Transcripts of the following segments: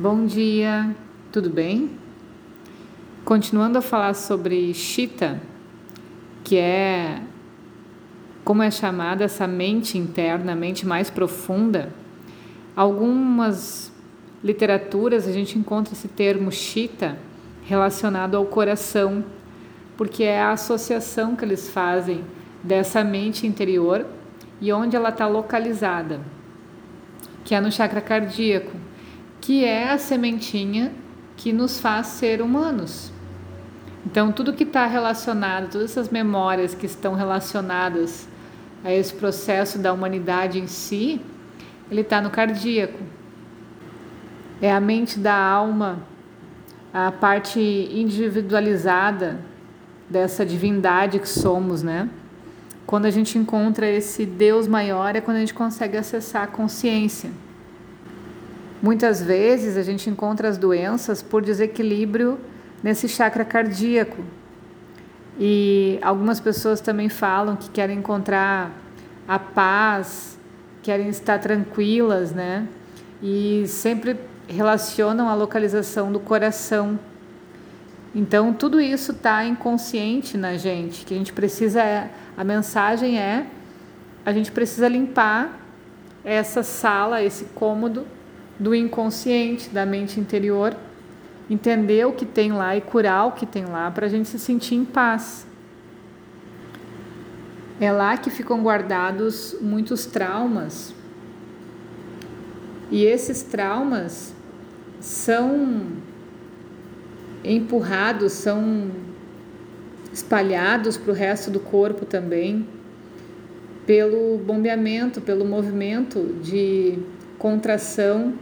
Bom dia, tudo bem? Continuando a falar sobre Chita, que é como é chamada essa mente interna, a mente mais profunda, algumas literaturas a gente encontra esse termo Chita relacionado ao coração, porque é a associação que eles fazem dessa mente interior e onde ela está localizada, que é no chakra cardíaco que é a sementinha que nos faz ser humanos. Então, tudo que está relacionado, todas essas memórias que estão relacionadas a esse processo da humanidade em si, ele está no cardíaco. É a mente da alma, a parte individualizada dessa divindade que somos, né? Quando a gente encontra esse Deus maior é quando a gente consegue acessar a consciência. Muitas vezes a gente encontra as doenças por desequilíbrio nesse chakra cardíaco. E algumas pessoas também falam que querem encontrar a paz, querem estar tranquilas, né? E sempre relacionam a localização do coração. Então, tudo isso está inconsciente na gente, que a gente precisa. É, a mensagem é: a gente precisa limpar essa sala, esse cômodo do inconsciente, da mente interior, entender o que tem lá e curar o que tem lá para a gente se sentir em paz. É lá que ficam guardados muitos traumas. E esses traumas são empurrados, são espalhados para o resto do corpo também, pelo bombeamento, pelo movimento de contração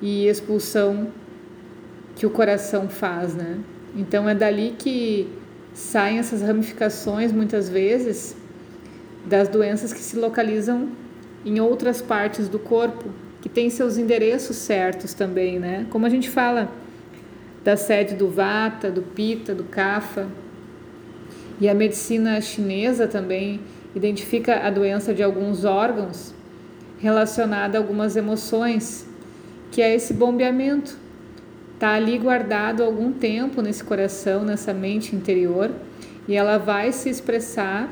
e expulsão que o coração faz, né? Então é dali que saem essas ramificações muitas vezes das doenças que se localizam em outras partes do corpo, que têm seus endereços certos também, né? Como a gente fala da sede do Vata, do Pitta, do Kapha. E a medicina chinesa também identifica a doença de alguns órgãos relacionada a algumas emoções que é esse bombeamento. Está ali guardado algum tempo nesse coração, nessa mente interior, e ela vai se expressar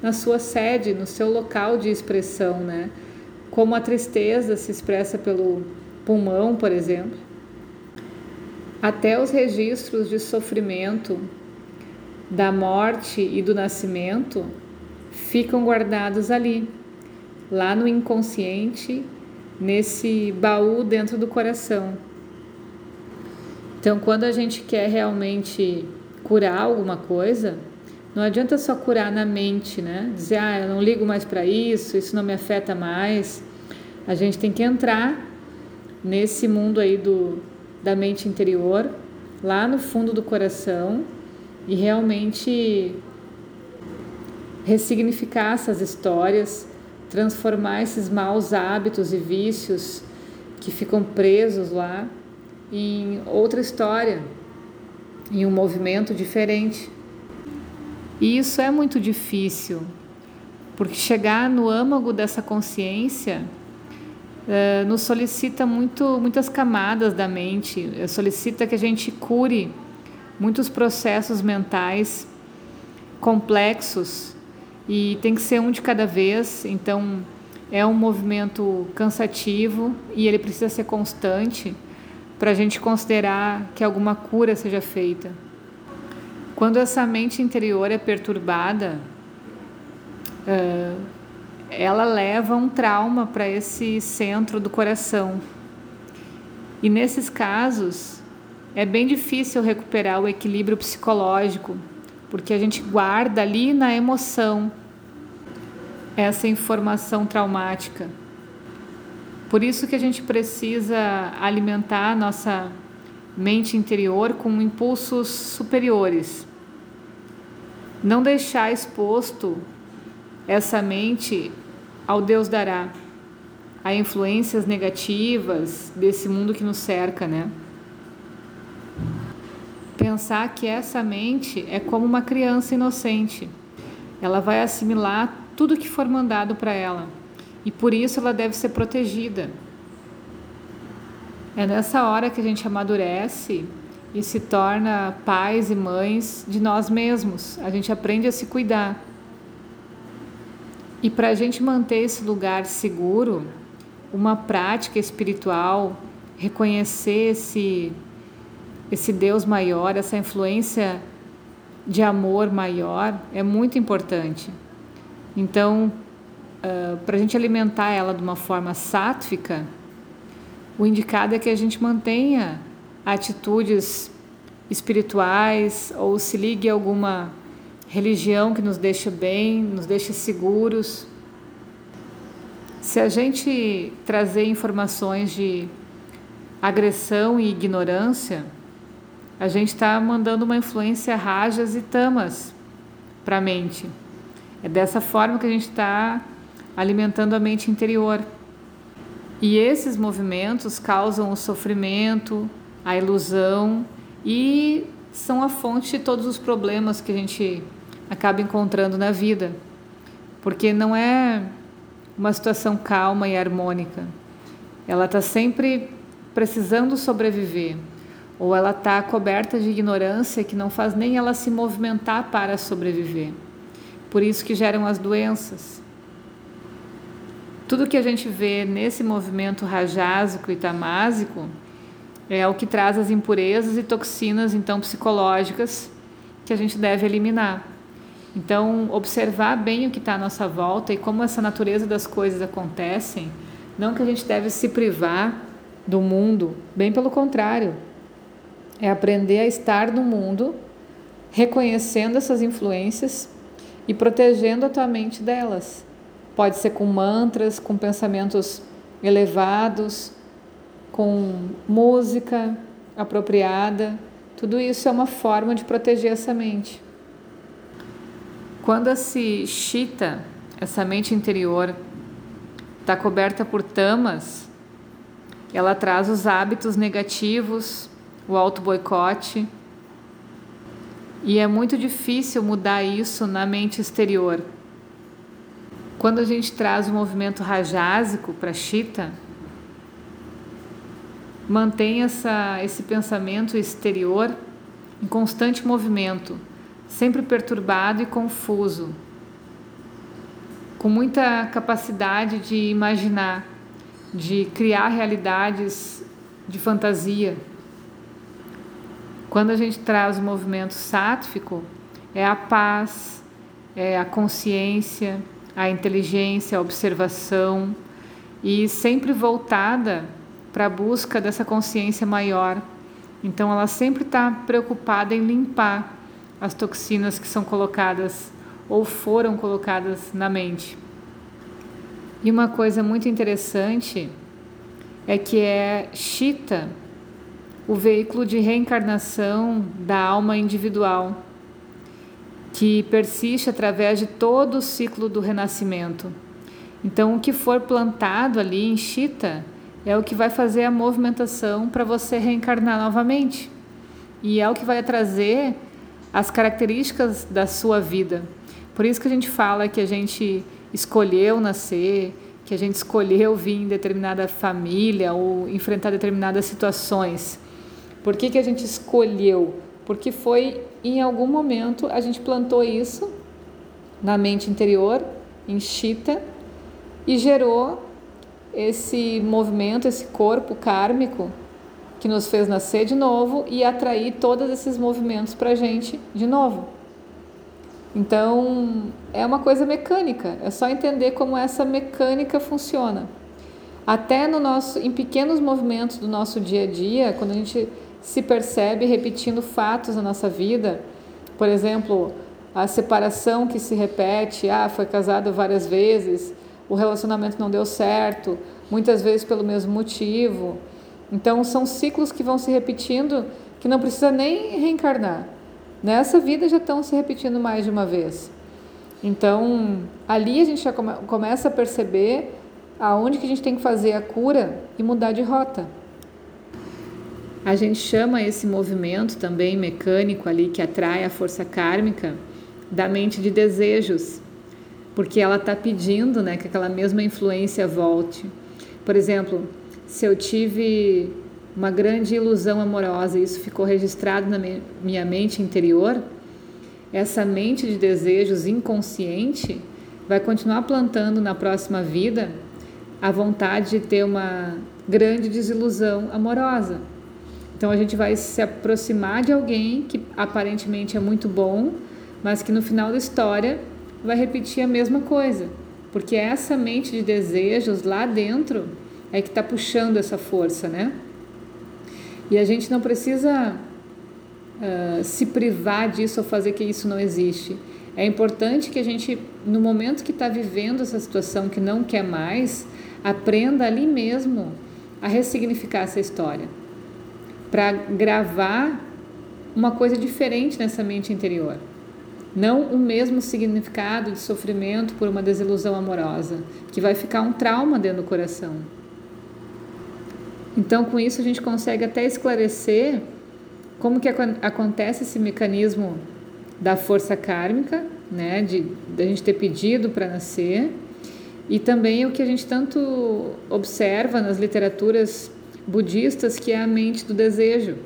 na sua sede, no seu local de expressão, né? Como a tristeza se expressa pelo pulmão, por exemplo. Até os registros de sofrimento, da morte e do nascimento ficam guardados ali, lá no inconsciente nesse baú dentro do coração. Então, quando a gente quer realmente curar alguma coisa, não adianta só curar na mente, né? Dizer, ah, eu não ligo mais para isso, isso não me afeta mais. A gente tem que entrar nesse mundo aí do, da mente interior, lá no fundo do coração, e realmente ressignificar essas histórias transformar esses maus hábitos e vícios que ficam presos lá em outra história, em um movimento diferente. E isso é muito difícil, porque chegar no âmago dessa consciência eh, nos solicita muito, muitas camadas da mente, solicita que a gente cure muitos processos mentais complexos e tem que ser um de cada vez, então é um movimento cansativo e ele precisa ser constante para a gente considerar que alguma cura seja feita. Quando essa mente interior é perturbada, ela leva um trauma para esse centro do coração. E nesses casos, é bem difícil recuperar o equilíbrio psicológico porque a gente guarda ali na emoção essa informação traumática. Por isso que a gente precisa alimentar a nossa mente interior com impulsos superiores. Não deixar exposto essa mente ao Deus dará, a influências negativas desse mundo que nos cerca, né? Pensar que essa mente é como uma criança inocente. Ela vai assimilar tudo que for mandado para ela e por isso ela deve ser protegida. É nessa hora que a gente amadurece e se torna pais e mães de nós mesmos. A gente aprende a se cuidar. E para a gente manter esse lugar seguro, uma prática espiritual, reconhecer esse, esse Deus maior, essa influência de amor maior, é muito importante. Então, uh, para a gente alimentar ela de uma forma sátrica, o indicado é que a gente mantenha atitudes espirituais ou se ligue a alguma religião que nos deixe bem, nos deixe seguros. Se a gente trazer informações de agressão e ignorância, a gente está mandando uma influência rajas e tamas para a mente. É dessa forma que a gente está alimentando a mente interior. E esses movimentos causam o sofrimento, a ilusão e são a fonte de todos os problemas que a gente acaba encontrando na vida. Porque não é uma situação calma e harmônica. Ela está sempre precisando sobreviver, ou ela está coberta de ignorância que não faz nem ela se movimentar para sobreviver. Por isso que geram as doenças. Tudo que a gente vê nesse movimento rajásico e tamásico é o que traz as impurezas e toxinas então psicológicas que a gente deve eliminar. Então, observar bem o que está à nossa volta e como essa natureza das coisas acontecem, não que a gente deve se privar do mundo, bem pelo contrário. É aprender a estar no mundo, reconhecendo essas influências e protegendo a tua mente delas. Pode ser com mantras, com pensamentos elevados, com música apropriada. Tudo isso é uma forma de proteger essa mente. Quando esse chita, essa mente interior, está coberta por tamas, ela traz os hábitos negativos, o auto-boicote, e é muito difícil mudar isso na mente exterior. Quando a gente traz o movimento rajásico para Chita, mantém essa, esse pensamento exterior em constante movimento, sempre perturbado e confuso, com muita capacidade de imaginar, de criar realidades de fantasia. Quando a gente traz o movimento sátrico, é a paz, é a consciência, a inteligência, a observação e sempre voltada para a busca dessa consciência maior. Então, ela sempre está preocupada em limpar as toxinas que são colocadas ou foram colocadas na mente. E uma coisa muito interessante é que é Chita, o veículo de reencarnação da alma individual que persiste através de todo o ciclo do renascimento. Então, o que for plantado ali em Chita é o que vai fazer a movimentação para você reencarnar novamente. E é o que vai trazer as características da sua vida. Por isso que a gente fala que a gente escolheu nascer, que a gente escolheu vir em determinada família ou enfrentar determinadas situações. Por que, que a gente escolheu? Porque foi em algum momento a gente plantou isso na mente interior, em Chita, e gerou esse movimento, esse corpo kármico que nos fez nascer de novo e atrair todos esses movimentos para a gente de novo. Então, é uma coisa mecânica, é só entender como essa mecânica funciona. Até no nosso, em pequenos movimentos do nosso dia a dia, quando a gente se percebe repetindo fatos na nossa vida. Por exemplo, a separação que se repete, ah, foi casado várias vezes, o relacionamento não deu certo, muitas vezes pelo mesmo motivo. Então são ciclos que vão se repetindo que não precisa nem reencarnar. Nessa vida já estão se repetindo mais de uma vez. Então, ali a gente já come, começa a perceber aonde que a gente tem que fazer a cura e mudar de rota. A gente chama esse movimento também mecânico ali que atrai a força kármica da mente de desejos, porque ela está pedindo né, que aquela mesma influência volte. Por exemplo, se eu tive uma grande ilusão amorosa, e isso ficou registrado na minha mente interior, essa mente de desejos inconsciente vai continuar plantando na próxima vida a vontade de ter uma grande desilusão amorosa. Então a gente vai se aproximar de alguém que aparentemente é muito bom, mas que no final da história vai repetir a mesma coisa, porque essa mente de desejos lá dentro é que está puxando essa força, né? E a gente não precisa uh, se privar disso ou fazer que isso não existe. É importante que a gente, no momento que está vivendo essa situação que não quer mais, aprenda ali mesmo a ressignificar essa história, para gravar uma coisa diferente nessa mente interior. Não o mesmo significado de sofrimento por uma desilusão amorosa, que vai ficar um trauma dentro do coração. Então, com isso, a gente consegue até esclarecer como que acontece esse mecanismo da força kármica, né, de, de a gente ter pedido para nascer, e também o que a gente tanto observa nas literaturas budistas, que é a mente do desejo.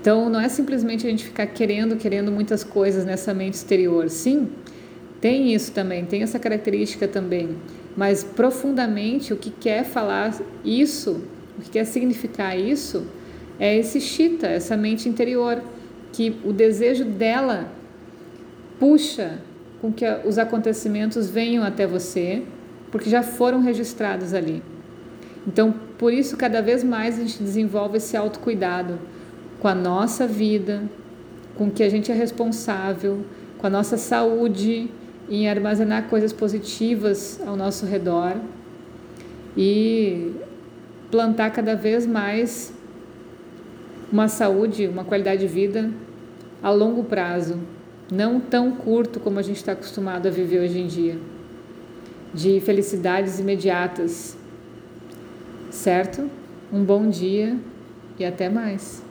Então, não é simplesmente a gente ficar querendo, querendo muitas coisas nessa mente exterior. Sim, tem isso também, tem essa característica também mas profundamente o que quer falar isso, o que quer significar isso, é esse chita, essa mente interior, que o desejo dela puxa com que os acontecimentos venham até você, porque já foram registrados ali. Então, por isso, cada vez mais a gente desenvolve esse autocuidado com a nossa vida, com que a gente é responsável, com a nossa saúde, em armazenar coisas positivas ao nosso redor e plantar cada vez mais uma saúde, uma qualidade de vida a longo prazo, não tão curto como a gente está acostumado a viver hoje em dia, de felicidades imediatas. Certo? Um bom dia e até mais.